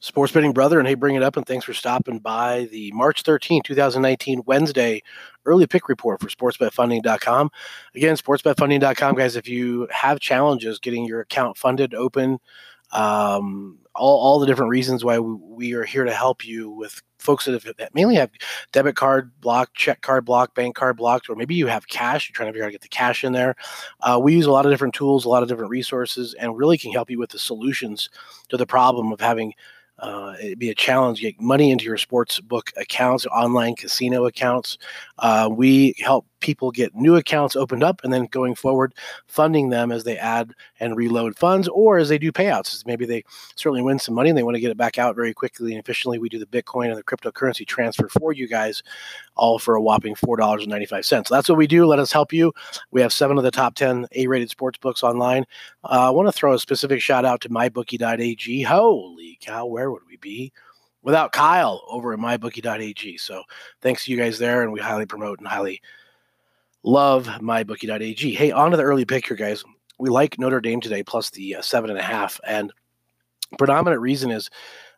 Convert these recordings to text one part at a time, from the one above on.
Sports Betting Brother, and hey, bring it up, and thanks for stopping by the March 13, 2019, Wednesday early pick report for sportsbetfunding.com. Again, sportsbetfunding.com, guys, if you have challenges getting your account funded, open, um, all, all the different reasons why we, we are here to help you with folks that, have, that mainly have debit card blocked, check card blocked, bank card blocked, or maybe you have cash, you're trying to figure out how to get the cash in there. Uh, we use a lot of different tools, a lot of different resources, and really can help you with the solutions to the problem of having – uh, it'd be a challenge get money into your sports book accounts, online casino accounts. Uh, we help people get new accounts opened up and then going forward, funding them as they add and reload funds or as they do payouts. Maybe they certainly win some money and they want to get it back out very quickly and efficiently. We do the Bitcoin and the cryptocurrency transfer for you guys, all for a whopping $4.95. So that's what we do. Let us help you. We have seven of the top 10 A rated sports books online. Uh, I want to throw a specific shout out to mybookie.ag. Holy cow, where would we be? Without Kyle over at mybookie.ag. So thanks to you guys there, and we highly promote and highly love mybookie.ag. Hey, on to the early pick here, guys. We like Notre Dame today, plus the uh, seven and a half, and predominant reason is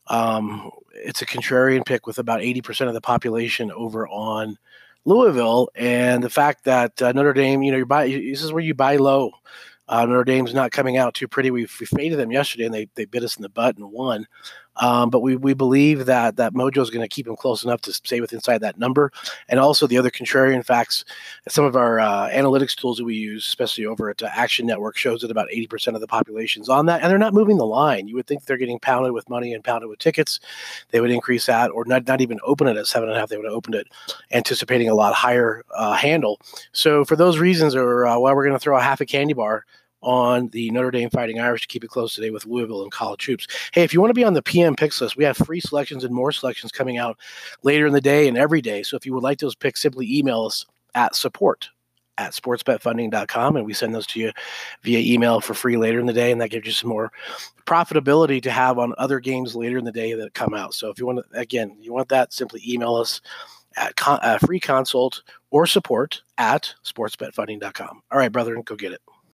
um, it's a contrarian pick with about 80% of the population over on Louisville, and the fact that uh, Notre Dame, you know, you buy this is where you buy low. Uh, Notre Dame's not coming out too pretty. We, we faded them yesterday, and they, they bit us in the butt and won. Um, but we, we believe that that Mojo is going to keep him close enough to stay within inside that number. And also the other contrarian facts, some of our uh, analytics tools that we use, especially over at uh, Action Network, shows that about 80% of the population's on that, and they're not moving the line. You would think they're getting pounded with money and pounded with tickets. They would increase that, or not, not even open it at seven and a half. They would have opened it anticipating a lot higher uh, handle. So for those reasons, or uh, why we're going to throw a half a candy bar on the Notre Dame Fighting Irish to keep it close today with Louisville and college hoops. Hey, if you want to be on the PM picks list, we have free selections and more selections coming out later in the day and every day. So if you would like those picks, simply email us at support at sportsbetfunding.com and we send those to you via email for free later in the day and that gives you some more profitability to have on other games later in the day that come out so if you want to again you want that simply email us at con- uh, free consult or support at sportsbetfunding.com all right brother go get it